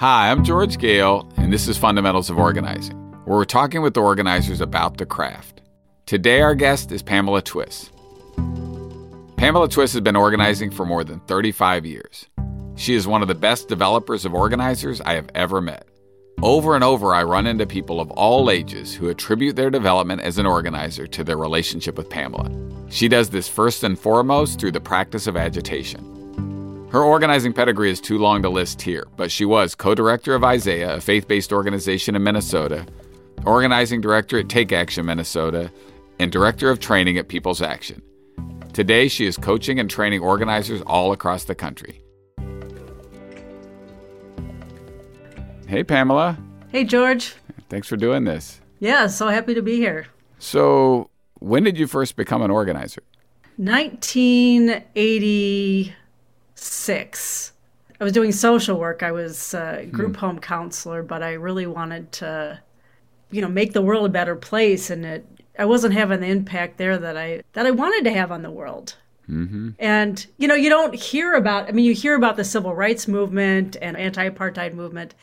Hi, I'm George Goehl, and this is Fundamentals of Organizing, where we're talking with organizers about the craft. Today, our guest is Pamela Twiss. Pamela Twiss has been organizing for more than 35 years. She is one of the best developers of organizers I have ever met. Over and over, I run into people of all ages who attribute their development as an organizer to their relationship with Pamela. She does this first and foremost through the practice of agitation. Her organizing pedigree is too long to list here, but she was co director of Isaiah, a faith based organization in Minnesota, organizing director at Take Action Minnesota, and director of training at People's Action. Today, she is coaching and training organizers all across the country. Hey, Pamela. Hey, George. Thanks for doing this. Yeah, so happy to be here. So, when did you first become an organizer? 1980 six. I was doing social work. I was a group hmm. home counselor, but I really wanted to, you know, make the world a better place, and it. I wasn't having the impact there that I that I wanted to have on the world. Mm-hmm. And you know, you don't hear about. I mean, you hear about the civil rights movement and anti-apartheid movement,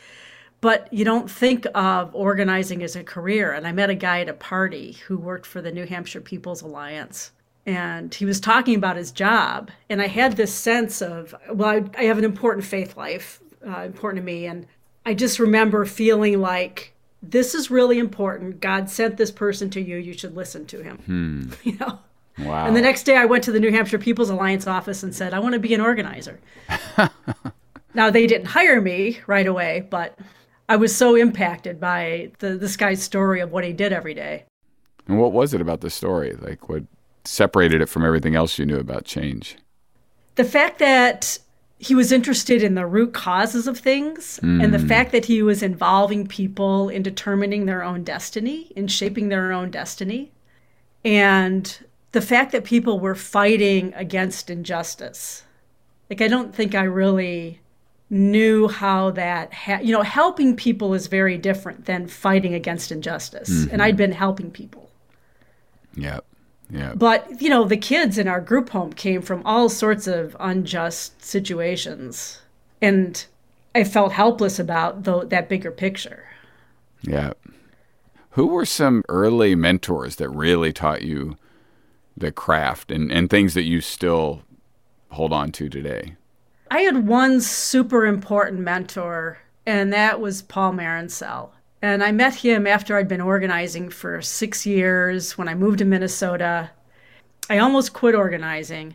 but you don't think of organizing as a career. And I met a guy at a party who worked for the New Hampshire People's Alliance and he was talking about his job and i had this sense of well i, I have an important faith life uh, important to me and i just remember feeling like this is really important. God sent this person to you. You should listen to him. Hmm. you know? Wow. And the next day i went to the new hampshire people's alliance office and said i want to be an organizer. Now they didn't hire me right away but i was so impacted by the, this guy's story of what he did every day. And what was it about the story? Like what separated it from everything else you knew about change? The fact that he was interested in the root causes of things mm. and the mm. fact that he was involving people in determining their own destiny, in shaping their own destiny, and the fact that people were fighting against injustice. Like, I don't think I really knew how that, ha- you know, helping people is very different than fighting against injustice. Mm-hmm. And I'd been helping people. Yeah. Yeah. But, you know, the kids in our group home came from all sorts of unjust situations. And I felt helpless about the, that bigger picture. Yeah. Who were some early mentors that really taught you the craft and, and things that you still hold on to today? I had one super important mentor, and that was Paul Marincel. And I met him after I'd been organizing for six years when I moved to Minnesota. I almost quit organizing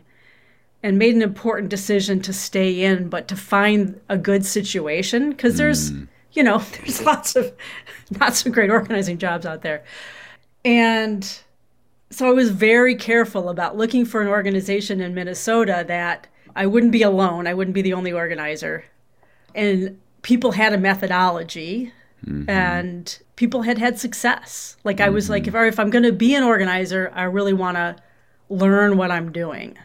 and made an important decision to stay in, but to find a good situation because there's, mm. you know, there's lots of not so great organizing jobs out there. And so I was very careful about looking for an organization in Minnesota that I wouldn't be alone, I wouldn't be the only organizer. And people had a methodology Mm-hmm. And people had had success. Like I was like, if, if I'm going to be an organizer, I really want to learn what I'm doing.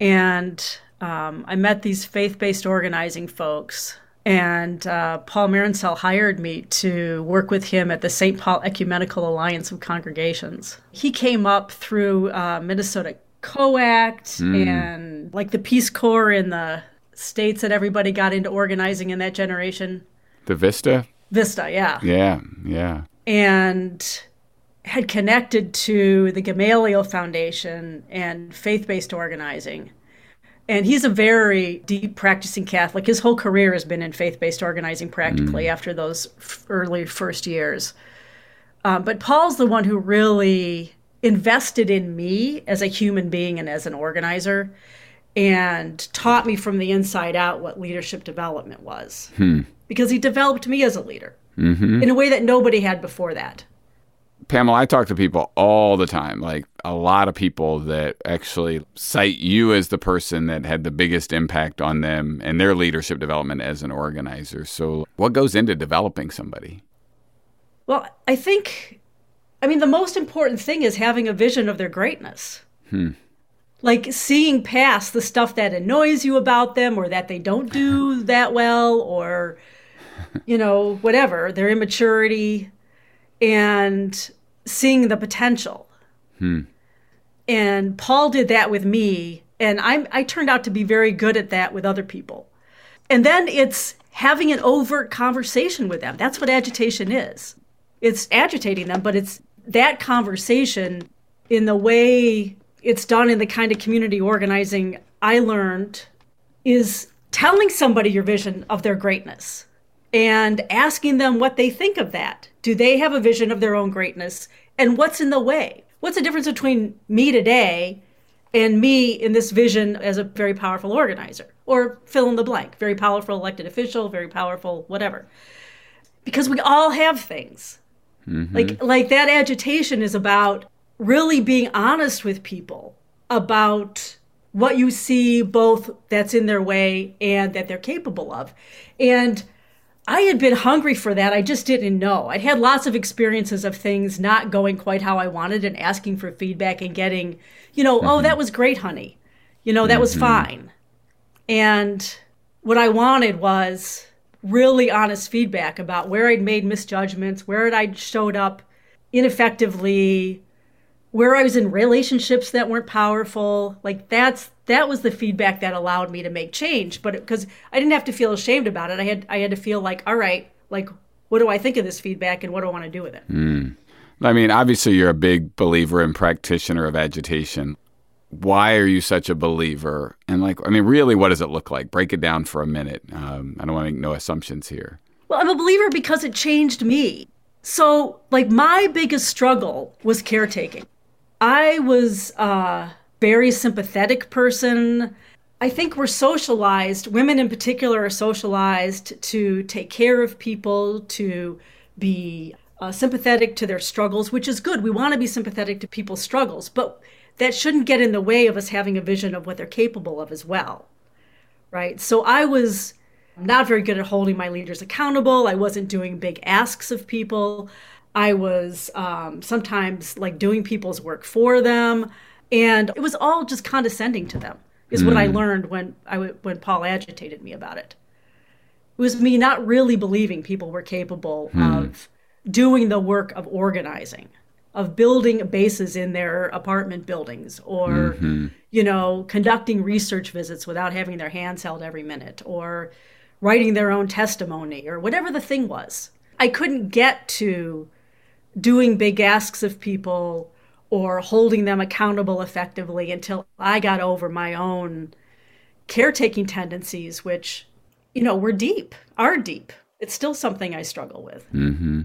And um, I met these faith based organizing folks. And uh, Paul Marincel hired me to work with him at the St. Paul Ecumenical Alliance of Congregations. He came up through uh, Minnesota COACT mm. and like the Peace Corps in the states that everybody got into organizing in that generation. The Vista Vista, yeah. Yeah, yeah. And had connected to the Gamaliel Foundation and faith based organizing. And he's a very deep practicing Catholic. His whole career has been in faith based organizing practically mm. after those f- early first years. Um, but Paul's the one who really invested in me as a human being and as an organizer and taught me from the inside out what leadership development was. Hmm because he developed me as a leader mm-hmm. in a way that nobody had before that. Pamela, I talk to people all the time, like a lot of people that actually cite you as the person that had the biggest impact on them and their leadership development as an organizer. So, what goes into developing somebody? Well, I think, I mean, the most important thing is having a vision of their greatness. Hmm. Like seeing past the stuff that annoys you about them or that they don't do that well or you know, whatever, their immaturity and seeing the potential. Hmm. And Paul did that with me, and I I turned out to be very good at that with other people. And then it's having an overt conversation with them. That's what agitation is. It's agitating them, but it's that conversation in the way it's done in the kind of community organizing I learned is telling somebody your vision of their greatness and asking them what they think of that. Do they have a vision of their own greatness? And what's in the way? What's the difference between me today and me in this vision as a very powerful organizer? Or fill in the blank, very powerful elected official, very powerful, whatever. Because we all have things. Mm-hmm. Like like that agitation is about really being honest with people about what you see both that's in their way and that they're capable of. And I had been hungry for that. I just didn't know. I'd had lots of experiences of things not going quite how I wanted and asking for feedback and getting, you know, mm-hmm. oh, that was great, honey. You know, that mm-hmm. was fine. And what I wanted was really honest feedback about where I'd made misjudgments, where I'd showed up ineffectively, where I was in relationships that weren't powerful. Like that's that was the feedback that allowed me to make change. But because I didn't have to feel ashamed about it, I had I had to feel like, all right, like what do I think of this feedback and what do I want to do with it? Mm. I mean, obviously, you're a big believer and practitioner of agitation. Why are you such a believer? And like, I mean, really, what does it look like? Break it down for a minute. Um, I don't want to make no assumptions here. Well, I'm a believer because it changed me. So, like, my biggest struggle was caretaking. I was a very sympathetic person. I think we're socialized, women in particular are socialized to take care of people, to be uh, sympathetic to their struggles, which is good. We want to be sympathetic to people's struggles, but that shouldn't get in the way of us having a vision of what they're capable of as well. Right? So I was not very good at holding my leaders accountable. I wasn't doing big asks of people. I was um, sometimes like doing people's work for them, and it was all just condescending to them. Is mm. what I mm. learned when I w- when Paul agitated me about it. It was me not really believing people were capable mm. of doing the work of organizing, of building bases in their apartment buildings, or mm-hmm. you know, conducting research visits without having their hands held every minute, or writing their own testimony, or whatever the thing was. I couldn't get to doing big asks of people or holding them accountable effectively until I got over my own caretaking tendencies, which, you know, were deep, are deep. It's still something I struggle with. Mm-hmm.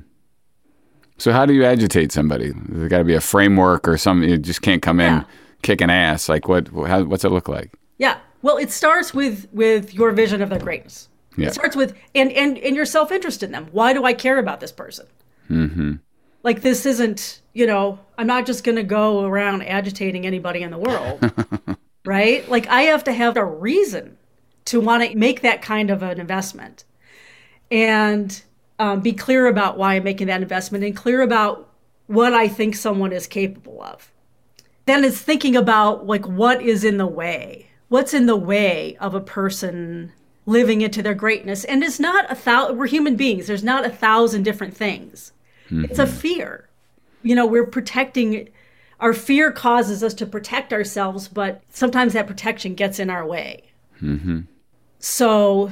So, how do you agitate somebody? There's got to be a framework or something. You just can't come in yeah. kicking ass. Like, what? How, what's it look like? Yeah. Well, it starts with with your vision of their greatness. Yeah. It starts with and and and your self interest in them. Why do I care about this person? Mm-hmm like this isn't you know i'm not just going to go around agitating anybody in the world right? Like i have to have a reason to want to make that kind of an investment. And um, be clear about why i'm making that investment and clear about what i think someone is capable of. Then it's thinking about like what is in the way? What's in the way of a person living into their greatness? And it's not a thousand we're human beings. There's not a thousand different things Mm-hmm. It's a fear. You know, we're protecting our fear causes us to protect ourselves, but sometimes that protection gets in our way. Mm-hmm. So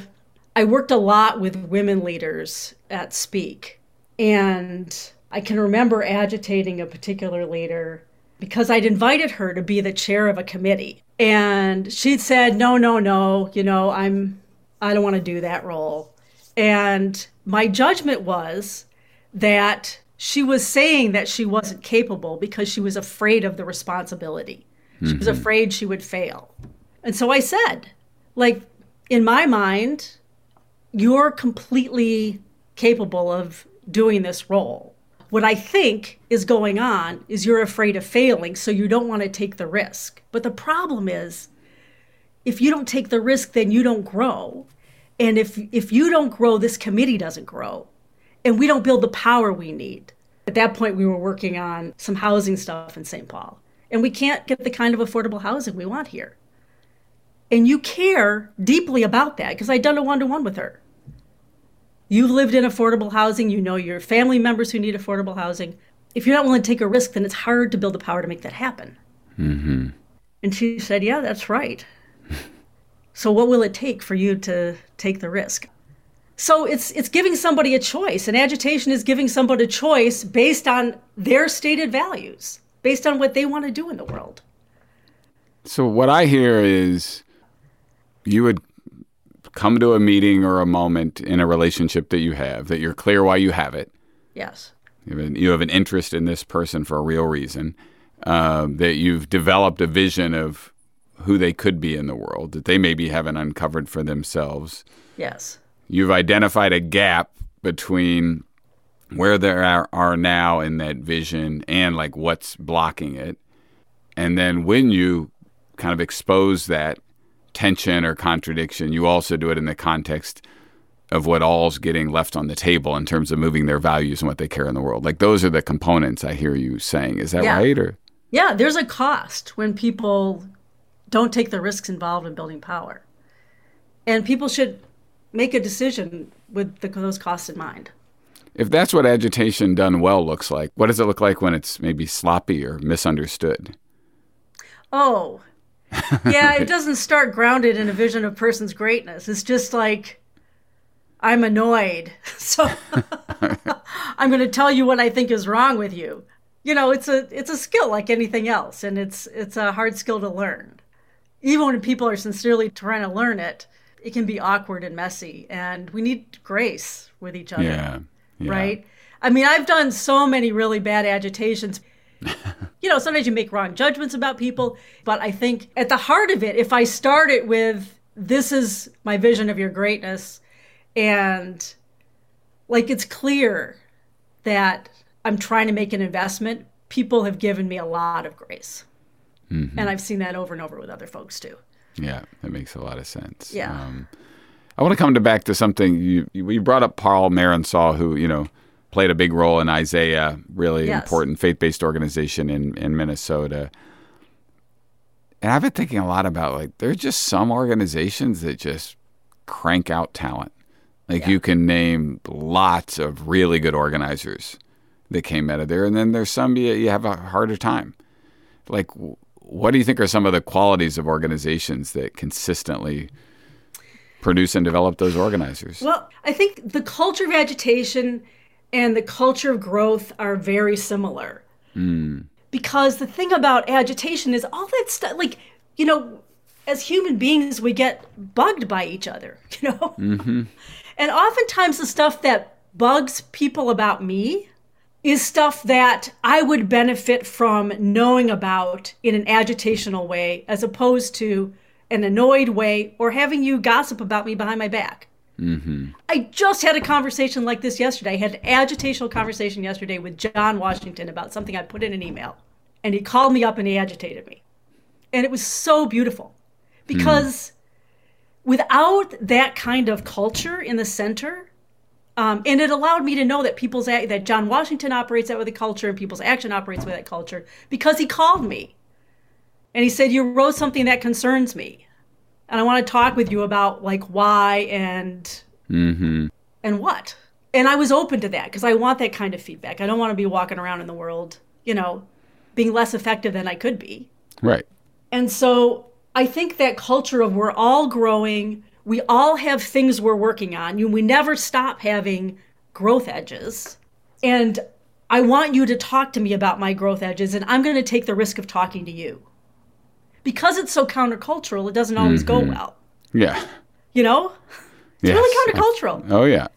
I worked a lot with women leaders at SPEAC. And I can remember agitating a particular leader because I'd invited her to be the chair of a committee. And she'd said, no, no, no, you know, I'm, I don't want to do that role. And my judgment was that she was saying that she wasn't capable because she was afraid of the responsibility. She mm-hmm. was afraid she would fail. And so I said, like, in my mind, you're completely capable of doing this role. What I think is going on is you're afraid of failing, so you don't want to take the risk. But the problem is, if you don't take the risk, then you don't grow. And if, if you don't grow, this committee doesn't grow and we don't build the power we need. At that point, we were working on some housing stuff in St. Paul, and we can't get the kind of affordable housing we want here. And you care deeply about that because I'd done a one to one with her. You've lived in affordable housing, you know your family members who need affordable housing. If you're not willing to take a risk, then it's hard to build the power to make that happen. Mm-hmm. And she said, Yeah, that's right. so, what will it take for you to take the risk? So it's it's giving somebody a choice. And agitation is giving somebody a choice based on their stated values, based on what they want to do in the world. So what I hear is you would come to a meeting or a moment in a relationship that you have that you're clear why you have it. Yes. You have an, you have an interest in this person for a real reason. Um, that you've developed a vision of who they could be in the world that they maybe haven't uncovered for themselves. Yes. You've identified a gap between where they are, are now in that vision and like what's blocking it. And then when you kind of expose that tension or contradiction, you also do it in the context of what all's getting left on the table in terms of moving their values and what they care in the world. Like those are the components I hear you saying. Is that Yeah. right? Or Yeah, there's a cost when people don't take the risks involved in building power. And people should make a decision with the, those costs in mind. if that's what agitation done well looks like, what does it look like when it's maybe sloppy or misunderstood? Oh, yeah, it doesn't start grounded in a vision of person's greatness. It's just like, I'm annoyed. So I'm going to tell you what I think is wrong with you. You know, it's a it's a skill like anything else, and it's it's a hard skill to learn. Even when people are sincerely trying to learn it, it can be awkward and messy, and we need grace with each other. Yeah. yeah. right? I mean, I've done so many really bad agitations. you know, sometimes you make wrong judgments about people, but I think at the heart of it, if I start it with, this is my vision of your greatness, and like it's clear that I'm trying to make an investment, people have given me a lot of grace. Mm-hmm. And I've seen that over and over with other folks too. Yeah, that makes a lot of sense. Yeah. Um, I want to come to back to something you you brought up. Paul Marincel, who you know played a big role in Isaiah, really Yes. important faith based organization in in Minnesota. And I've been thinking a lot about like there's just some organizations that just crank out talent. Like Yeah. you can name lots of really good organizers that came out of there, and then there's some you, you have a harder time. Like, what do you think are some of the qualities of organizations that consistently produce and develop those organizers? Well, I think the culture of agitation and the culture of growth are very similar. Hmm. Because the thing about agitation is all that stuff, like, you know, as human beings, we get bugged by each other, you know? Mm-hmm. And oftentimes the stuff that bugs people about me is stuff that I would benefit from knowing about in an agitational way as opposed to an annoyed way or having you gossip about me behind my back. Mm-hmm. I just had a conversation like this yesterday. I had an agitational conversation yesterday with John Washington about something I put in an email. And he called me up and he agitated me. And it was so beautiful because hmm. without that kind of culture in the center, um, and it allowed me to know that people's that John Washington operates that with a culture and people's action operates with that culture because he called me and he said you wrote something that concerns me and I want to talk with you about like why and Mm-hmm. and what. And I was open to that because I want that kind of feedback. I don't want to be walking around in the world, you know, being less effective than I could be. Right. And so I think that culture of we're all growing, we all have things we're working on. You, we never stop having growth edges. And I want you to talk to me about my growth edges, and I'm going to take the risk of talking to you. Because it's so countercultural, it doesn't always go mm-hmm. well. Yeah. You know? It's Yes. really countercultural. Oh yeah.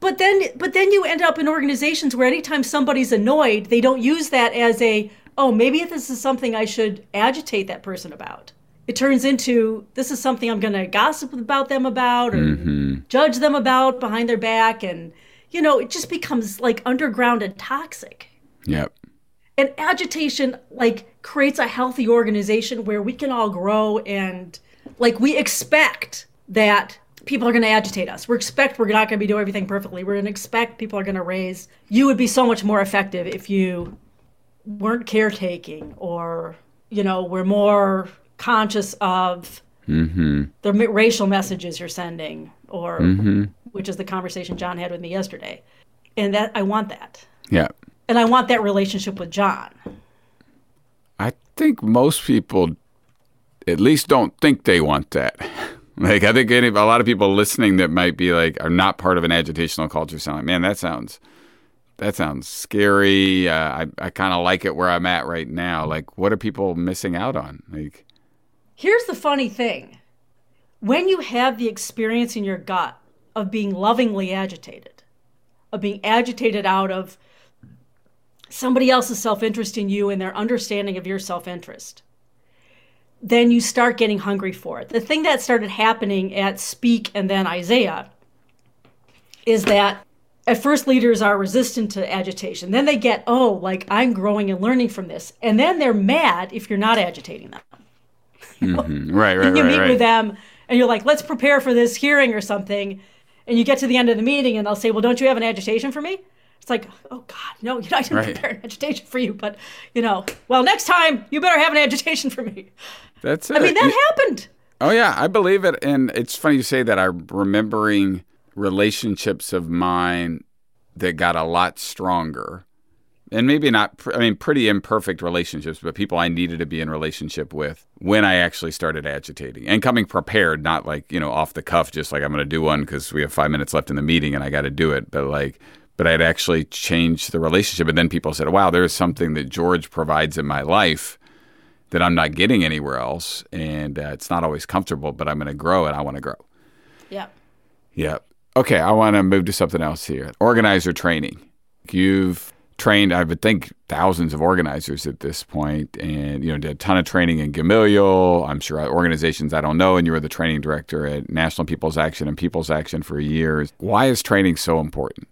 But then but then you end up in organizations where anytime somebody's annoyed, they don't use that as a, oh, maybe this is something I should agitate that person about. It turns into this is something I'm going to gossip about them about or mm-hmm. judge them about behind their back and you know, it just becomes like underground and toxic. Yep. And agitation like creates a healthy organization where we can all grow and like we expect that people are going to agitate us. We expect we're not going to be doing everything perfectly. We're going to expect people are going to raise. You would be so much more effective if you weren't caretaking or you know were more conscious of the racial messages you're sending or which is the conversation John had with me yesterday. And that I want that. Yeah. And I want that relationship with John. I think most people at least don't think they want that. Like I think any, a lot of people listening that might be like are not part of an agitational culture sound like, man, that sounds that sounds scary. Uh, I I kind of like it where I'm at right now. Like, what are people missing out on? Like, here's the funny thing: when you have the experience in your gut of being lovingly agitated, of being agitated out of somebody else's self interest in you and their understanding of your self interest then you start getting hungry for it. The thing that started happening at SPEAC and then Isaiah is that at first leaders are resistant to agitation. Then they get, oh, like I'm growing and learning from this. And then they're mad if you're not agitating them. Mm-hmm. Right, right, and you right, meet right. with them and you're like, let's prepare for this hearing or something. And you get to the end of the meeting and they'll say, well, don't you have an agitation for me? It's like, oh God, no, you know, I didn't Right. prepare an agitation for you, but you know, well, next time you better have an agitation for me. That's it. I mean, that You- happened. Oh yeah, I believe it, and it's funny you say that. I'm remembering relationships of mine that got a lot stronger, and maybe not. pr- I mean, pretty imperfect relationships, but people I needed to be in relationship with when I actually started agitating and coming prepared, not like you know off the cuff, just like I'm going to do one because we have five minutes left in the meeting and I got to do it, but like. But I'd actually changed the relationship, and then people said, "Wow, there is something that George provides in my life that I'm not getting anywhere else, and uh, it's not always comfortable, but I'm going to grow and I want to grow. Yeah. Yep. Okay, I want to move to something else here. Organizer training. You've trained, I would think, thousands of organizers at this point, and you know, did a ton of training in Gamaliel. I'm sure organizations I don't know, and you were the training director at National People's Action and People's Action for years. Why is training so important?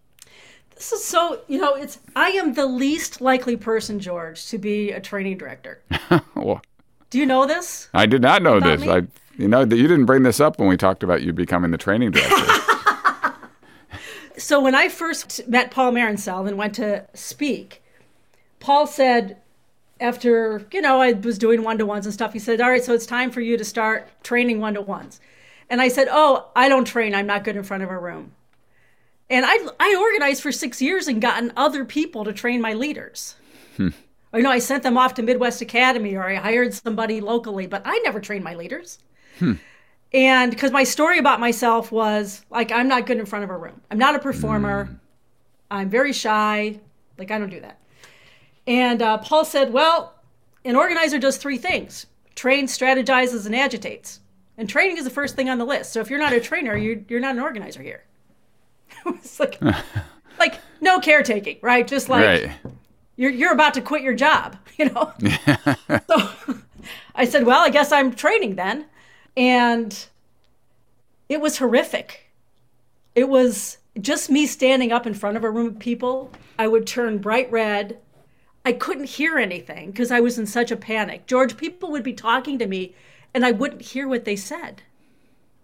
This is so, you know, it's, I am the least likely person, George, to be a training director. well, Do you know this? I did not know this. me? I, you know, that you didn't bring this up when we talked about you becoming the training director. So when I first met Paul Marincel and went to SPEAC, Paul said, after, you know, I was doing one to ones and stuff, he said, All right, so it's time for you to start training one to ones. And I said, Oh, I don't train. I'm not good in front of a room. And I, I organized for six years and gotten other people to train my leaders. Hmm. Or, you know, I sent them off to Midwest Academy or I hired somebody locally, but I never trained my leaders. Hmm. And because my story about myself was like, I'm not good in front of a room. I'm not a performer. I'm very shy. Like, I don't do that. And uh, Paul said, Well, an organizer does three things trains, strategizes, and agitates. And training is the first thing on the list. So if you're not a trainer, you're, you're not an organizer here. it's like, like no caretaking, right? Just like right. you're you're about to quit your job, you know. so I said, "Well, I guess I'm training then." And it was horrific. It was just me standing up in front of a room of people. I would turn bright red. I couldn't hear anything because I was in such a panic. George, people would be talking to me and I wouldn't hear what they said.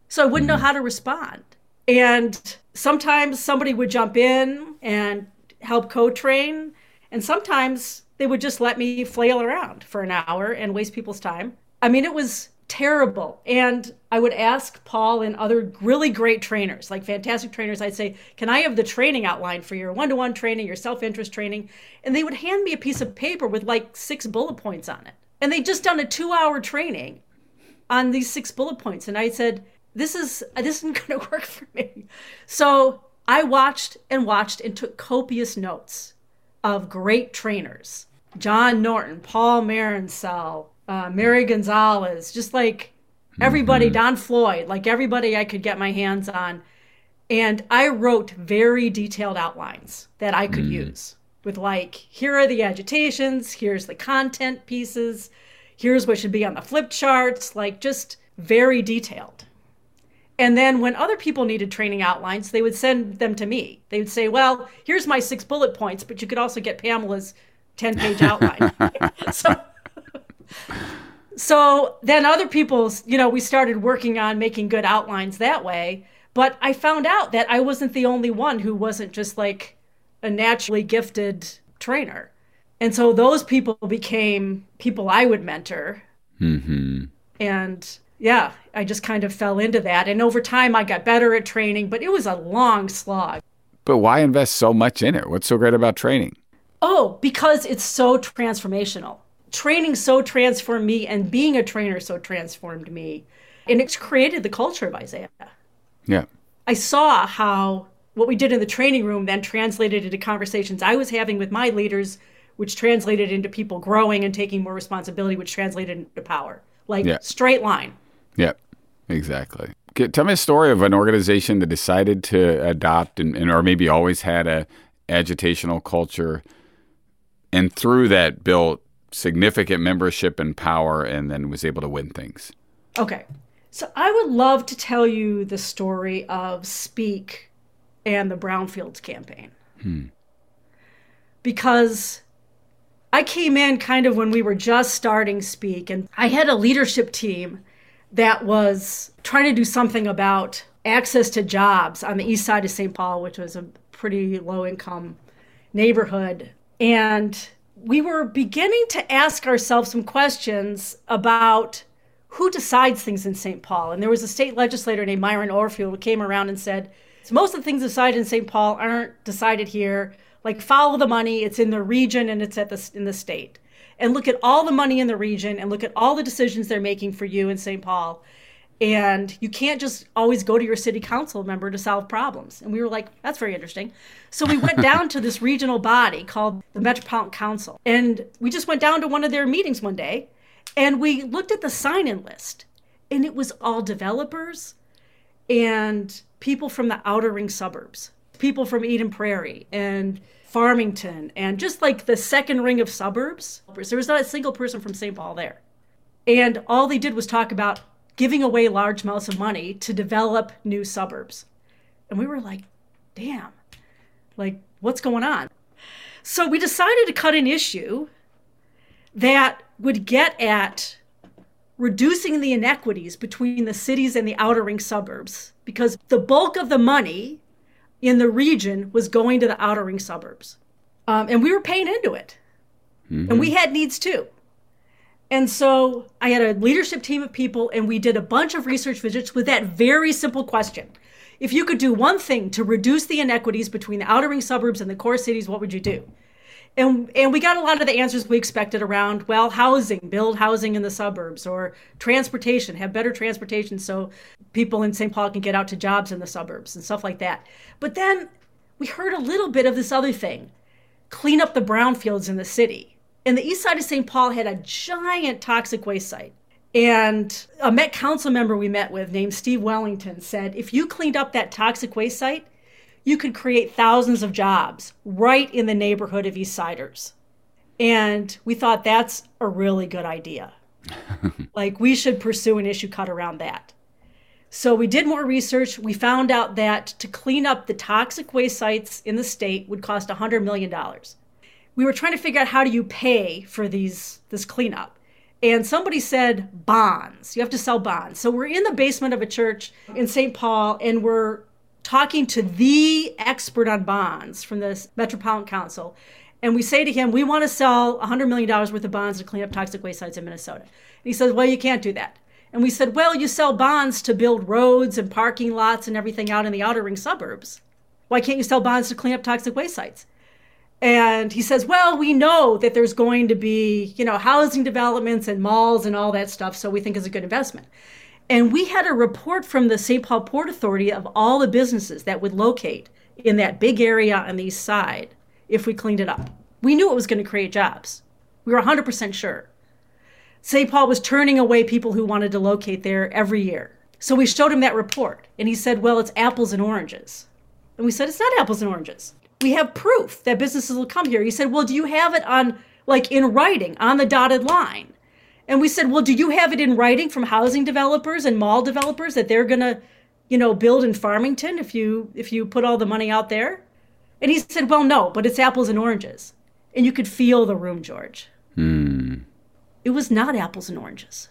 So I wouldn't know mm-hmm. how to respond. And sometimes somebody would jump in and help co train. And sometimes they would just let me flail around for an hour and waste people's time. I mean, it was terrible. And I would ask Paul and other really great trainers, like fantastic trainers, I'd say, Can I have the training outline for your one to one training, your self interest training? And they would hand me a piece of paper with like six bullet points on it. And they'd just done a two hour training on these six bullet points. And I said, This is this isn't gonna work for me. So I watched and watched and took copious notes of great trainers. John Norton, Paul Marincel, uh, Mary Gonzalez, just like everybody, Don Floyd, like everybody I could get my hands on. And I wrote very detailed outlines that I could use with like, here are the agitations, here's the content pieces, here's what should be on the flip charts, like just very detailed. And then when other people needed training outlines, they would send them to me. They would say, well, here's my six bullet points, but you could also get Pamela's 10 page outline. so, so then other people's, you know, we started working on making good outlines that way. But I found out that I wasn't the only one who wasn't just like a naturally gifted trainer. And so those people became people I would mentor. Mm-hmm. And yeah, I just kind of fell into that. And over time, I got better at training, but it was a long slog. But why invest so much in it? What's so great about training? Oh, because it's so transformational. Training so transformed me, and being a trainer so transformed me And it's created the culture of Isaiah. Yeah. I saw how what we did in the training room then translated into conversations I was having with my leaders, which translated into people growing and taking more responsibility, which translated into power. Like Yeah. straight line. Yeah, exactly. Tell me a story of an organization that decided to adopt and, and or maybe always had a agitational culture, and through that built significant membership and power, and then was able to win things. Okay. So I would love to tell you the story of SPEAC and the Brownfields campaign. Hmm. Because I came in kind of when we were just starting SPEAC, and I had a leadership team that was trying to do something about access to jobs on the east side of St. Paul, which was a pretty low income neighborhood. And we were beginning to ask ourselves some questions about who decides things in St. Paul. And there was a state legislator named Myron Orfield who came around and said, most of the things decided in St. Paul aren't decided here. Like follow the money, it's in the region and it's at the in the state. And look at all the money in the region and look at all the decisions they're making for you in St. Paul. And you can't just always go to your city council member to solve problems. And we were like, that's very interesting. So we went down to this regional body called the Metropolitan Council. And we just went down to one of their meetings one day and we looked at the sign in list. And it was all developers and people from the outer ring suburbs, people from Eden Prairie and Farmington, and just like the second ring of suburbs. There was not a single person from St. Paul there. And all they did was talk about giving away large amounts of money to develop new suburbs. And we were like, damn, like, what's going on? So we decided to cut an issue that would get at reducing the inequities between the cities and the outer ring suburbs because the bulk of the money in the region was going to the outer ring suburbs. Um, and we were paying into it. And we had needs too. And so I had a leadership team of people, and we did a bunch of research visits with that very simple question. If you could do one thing to reduce the inequities between the outer ring suburbs and the core cities, what would you do? And, and we got a lot of the answers we expected around, well, housing, build housing in the suburbs, or transportation, have better transportation so people in St. Paul can get out to jobs in the suburbs and stuff like that. But then we heard a little bit of this other thing clean up the brownfields in the city. And the east side of St. Paul had a giant toxic waste site. And a Met Council member we met with named Steve Wellington said if you cleaned up that toxic waste site, you could create thousands of jobs right in the neighborhood of East Siders. And we thought that's a really good idea. like we should pursue an issue cut around that. So we did more research. We found out that to clean up the toxic waste sites in the state would cost $100 million. We were trying to figure out how do you pay for these this cleanup. And somebody said bonds. You have to sell bonds. So we're in the basement of a church in St. Paul and we're talking to the expert on bonds from the Metropolitan Council. And we say to him, we want to sell $100 million worth of bonds to clean up toxic waste sites in Minnesota. And he says, well, you can't do that. And we said, well, you sell bonds to build roads and parking lots and everything out in the outer ring suburbs. Why can't you sell bonds to clean up toxic waste sites? And he says, well, we know that there's going to be, you know, housing developments and malls and all that stuff, so we think it's a good investment. And we had a report from the St. Paul Port Authority of all the businesses that would locate in that big area on the east side if we cleaned it up. We knew it was going to create jobs. We were 100% sure. St. Paul was turning away people who wanted to locate there every year. So we showed him that report, and he said, Well, it's apples and oranges. And we said, It's not apples and oranges. We have proof that businesses will come here. He said, Well, do you have it on, like, in writing, on the dotted line? And we said, Well, do you have it in writing from housing developers and mall developers that they're going to, you know, build in Farmington if you if you put all the money out there? And he said, Well, no, but it's apples and oranges. And you could feel the room, George. Hmm. It was not apples and oranges.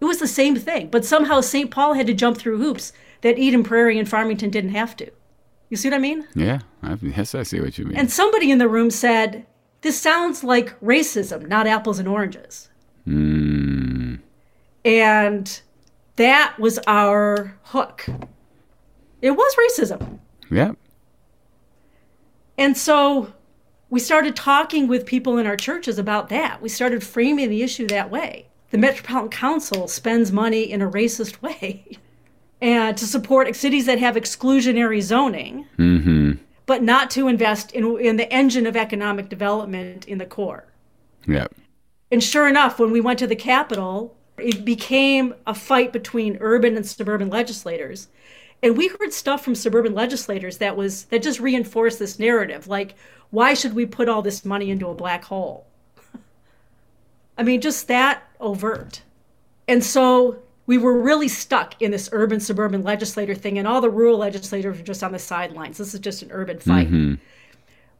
It was the same thing, but somehow St. Paul had to jump through hoops that Eden Prairie and Farmington didn't have to. You see what I mean? Yeah, I, yes, I see what you mean. And somebody in the room said, This sounds like racism, not apples and oranges. Hmm. And that was our hook. It was racism. Yeah. And so we started talking with people in our churches about that. We started framing the issue that way the Metropolitan Council spends money in a racist way and to support cities that have exclusionary zoning, Mm-hmm. but not to invest in, in the engine of economic development in the core. Yep. And sure enough, when we went to the Capitol, it became a fight between urban and suburban legislators. And we heard stuff from suburban legislators that was that just reinforced this narrative. Like, why should we put all this money into a black hole? I mean, just that overt. And so we were really stuck in this urban suburban legislator thing, and all the rural legislators were just on the sidelines. This is just an urban fight. Mm-hmm.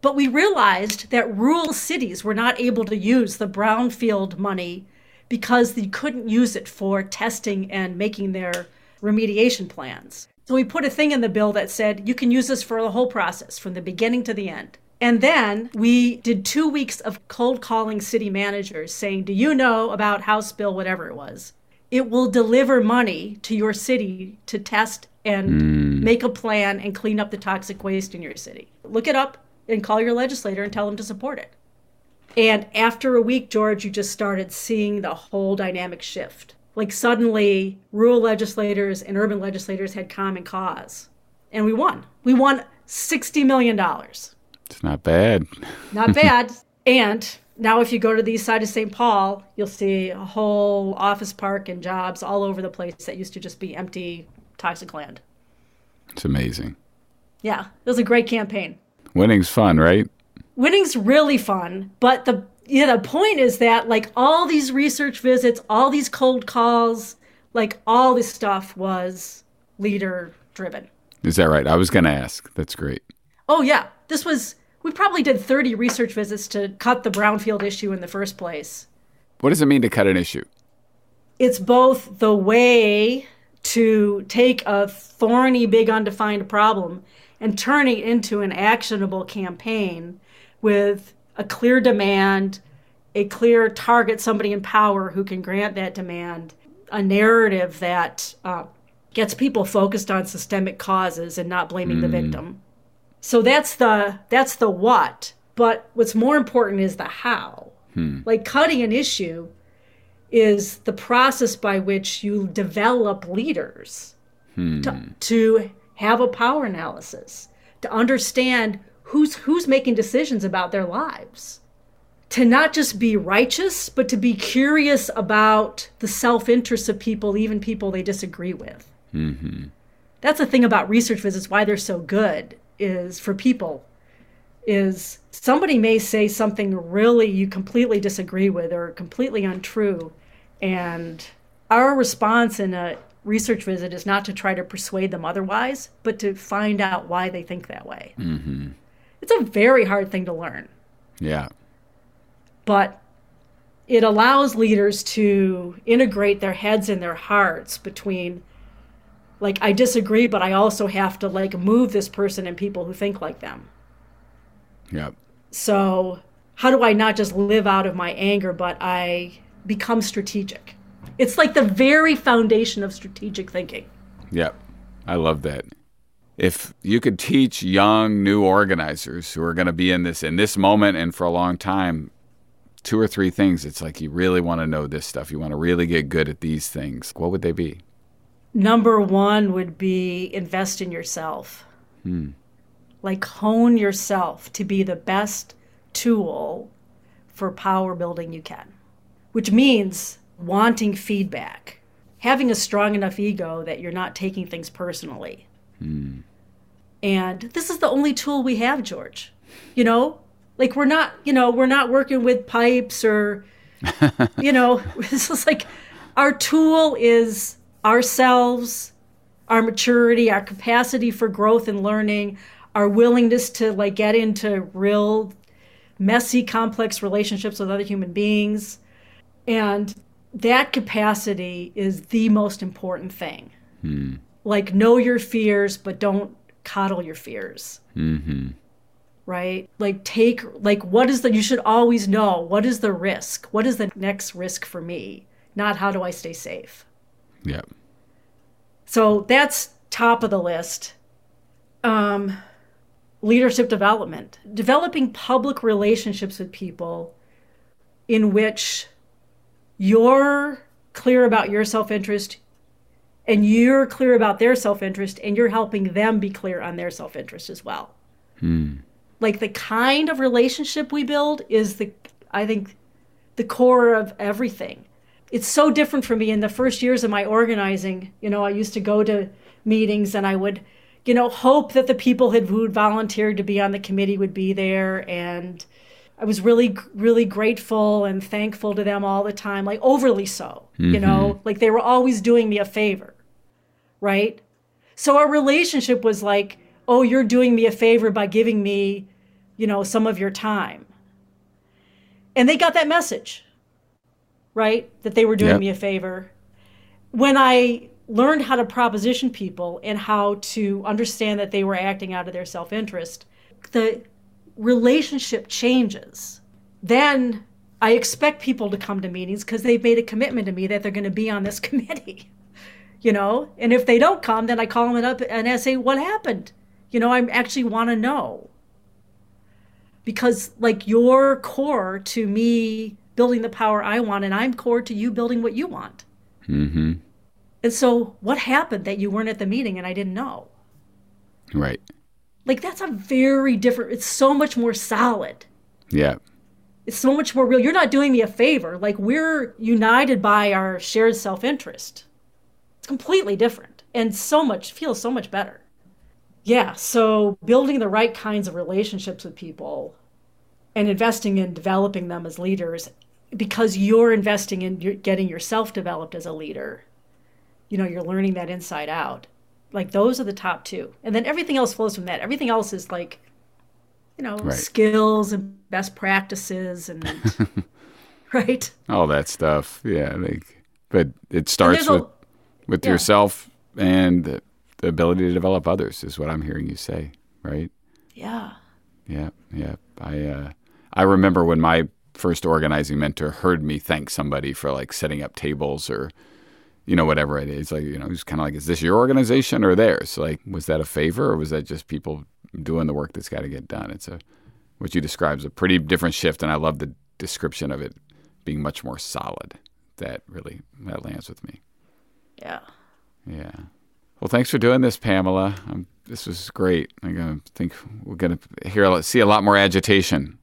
But we realized that rural cities were not able to use the brownfield money because they couldn't use it for testing and making their remediation plans. So we put a thing in the bill that said you can use this for the whole process from the beginning to the end. And then we did two weeks of cold calling city managers saying, Do you know about House Bill, whatever it was? It will deliver money to your city to test and mm. make a plan and clean up the toxic waste in your city. Look it up and call your legislator and tell them to support it. And after a week, George, you just started seeing the whole dynamic shift. Like suddenly, rural legislators and urban legislators had common cause. And we won. We won $60 million. It's not bad. Not bad. and now, if you go to the east side of St. Paul, you'll see a whole office park and jobs all over the place that used to just be empty, toxic land. It's amazing. Yeah, it was a great campaign. Winning's fun, right? winning's really fun but the yeah the point is that like all these research visits all these cold calls like all this stuff was leader driven Is that right? I was going to ask. That's great. oh yeah this was we probably did 30 research visits to cut the brownfield issue in the first place What does it mean to cut an issue? it's both the way to take a thorny big undefined problem and turn it into an actionable campaign with a clear demand, a clear target, somebody in power who can grant that demand, a narrative that uh, gets people focused on systemic causes and not blaming the victim. So that's the that's the what. But what's more important is the how. Hmm. Like cutting an issue is the process by which you develop leaders to, hmm. to have a power analysis, to understand who's who's making decisions about their lives. To not just be righteous, but to be curious about the self-interest of people, even people they disagree with. Mm-hmm. That's the thing about research visits, why they're so good, is for people, is somebody may say something really you completely disagree with or completely untrue. And our response in a research visit is not to try to persuade them otherwise, but to find out why they think that way. Mm-hmm. It's a very hard thing to learn, Yeah. but it allows leaders to integrate their heads and their hearts between like I disagree, but I also have to like move this person and people who think like them. Yeah. So, how do I not just live out of my anger, but I become strategic? It's like the very foundation of strategic thinking. Yep. I love that. If you could teach young new organizers who are going to be in this in this moment and for a long time two or three things it's like you really want to know this stuff. You want to really get good at these things. What would they be? Number one would be invest in yourself. Hmm. Like hone yourself to be the best tool for power building you can, which means wanting feedback, having a strong enough ego that you're not taking things personally. Hmm. And this is the only tool we have, George. You know, like we're not, you know, we're not working with pipes or, you know, this is like our tool is ourselves, our maturity, our capacity for growth and learning, our willingness to like get into real messy, complex relationships with other human beings. And that capacity is the most important thing. Like, know your fears, but don't coddle your fears. Mm-hmm. Right? Like, take, like, what is the, you should always know what is the risk? What is the next risk for me? Not how do I stay safe? Yep. So that's top of the list. Um, leadership development, developing public relationships with people in which you're clear about your self interest and you're clear about their self interest and you're helping them be clear on their self interest as well. Hmm. Like the kind of relationship we build is the, I think, the core of everything. It's so different for me in the first years of my organizing. You know, I used to go to meetings and I would, you know, hope that the people who had volunteered to be on the committee would be there and I was really, really grateful and thankful to them all the time, like overly so, mm-hmm. you know, like they were always doing me a favor, right? So our relationship was like, oh, you're doing me a favor by giving me, you know, some of your time. And they got that message, right? That they were doing yep. me a favor. When I learned how to proposition people and how to understand that they were acting out of their self interest, the relationship changes, then I expect people to come to meetings because they've made a commitment to me that they're going to be on this committee. you know, and if they don't come, then I call them up and I say, "What happened?" You know, I actually want to know because like you're core to me building the power I want, and I'm core to you building what you want. Mm-hmm. And so, what happened that you weren't at the meeting and I didn't know? Right. Like that's a very different. It's so much more solid. Yeah. It's so much more real. You're not doing me a favor. Like we're united by our shared self-interest. It's completely different and so much feels so much better. Yeah, so building the right kinds of relationships with people and investing in developing them as leaders because you're investing in getting yourself developed as a leader. You know, you're learning that inside out. Like those are the top two. And then everything else flows from that. Everything else is like you know right. skills and best practices and right? All that stuff. Yeah like but it starts with a, with yeah. yourself and the, the ability to develop others is what i'm hearing you say right? Yeah. Yeah yeah. I uh i remember when my first organizing mentor heard me thank somebody for like setting up tables or you know, whatever it is. Like, you know, he's kind of like, is this your organization or theirs? Like, was that a favor or was that just people doing the work that's got to get done? It's a, what you describe is a pretty different shift. And I love the description of it being much more solid. That really, that lands with me. Yeah. Yeah. Well, thanks for doing this, Pamela. Um, this was great. I think we're going to hear, see a lot more agitation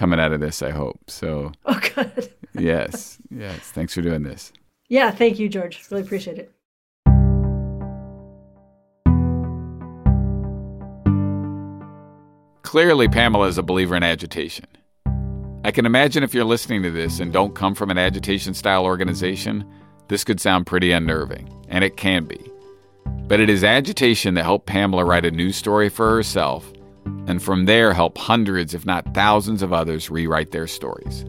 coming out of this, I hope. So, oh, good. yes. Yes. Thanks for doing this. Yeah, thank you, George. Really appreciate it. Clearly, Pamela is a believer in agitation. I can imagine if you're listening to this and don't come from an agitation style organization, this could sound pretty unnerving, and it can be. But it is agitation that helped Pamela write a news story for herself, and from there help hundreds, if not thousands, of others rewrite their stories.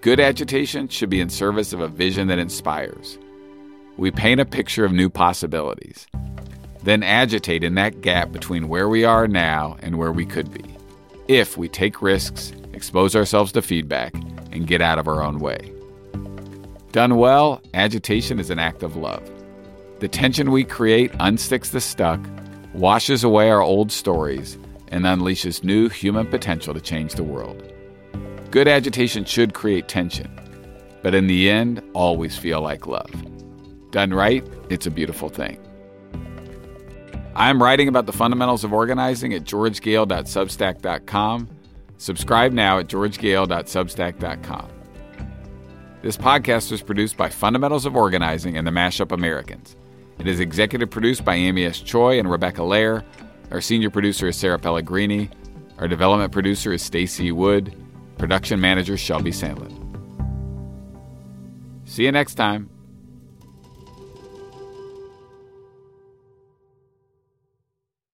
Good agitation should be in service of a vision that inspires. We paint a picture of new possibilities, then agitate in that gap between where we are now and where we could be. If we take risks, expose ourselves to feedback, and get out of our own way. Done well, agitation is an act of love. The tension we create unsticks the stuck, washes away our old stories, and unleashes new human potential to change the world. Good agitation should create tension, but in the end, always feel like love. Done right, it's a beautiful thing. I'm writing about the fundamentals of organizing at georgegoehl.substack.com. Subscribe now at georgegoehl.substack.com. This podcast was produced by Fundamentals of Organizing and the Mashup Americans. It is executive produced by Amy S. Choi and Rebecca Lehrer. Our senior producer is Sarah Pellegrini. Our development producer is Stacy Wood. Production manager Shelby Sandlin. See you next time.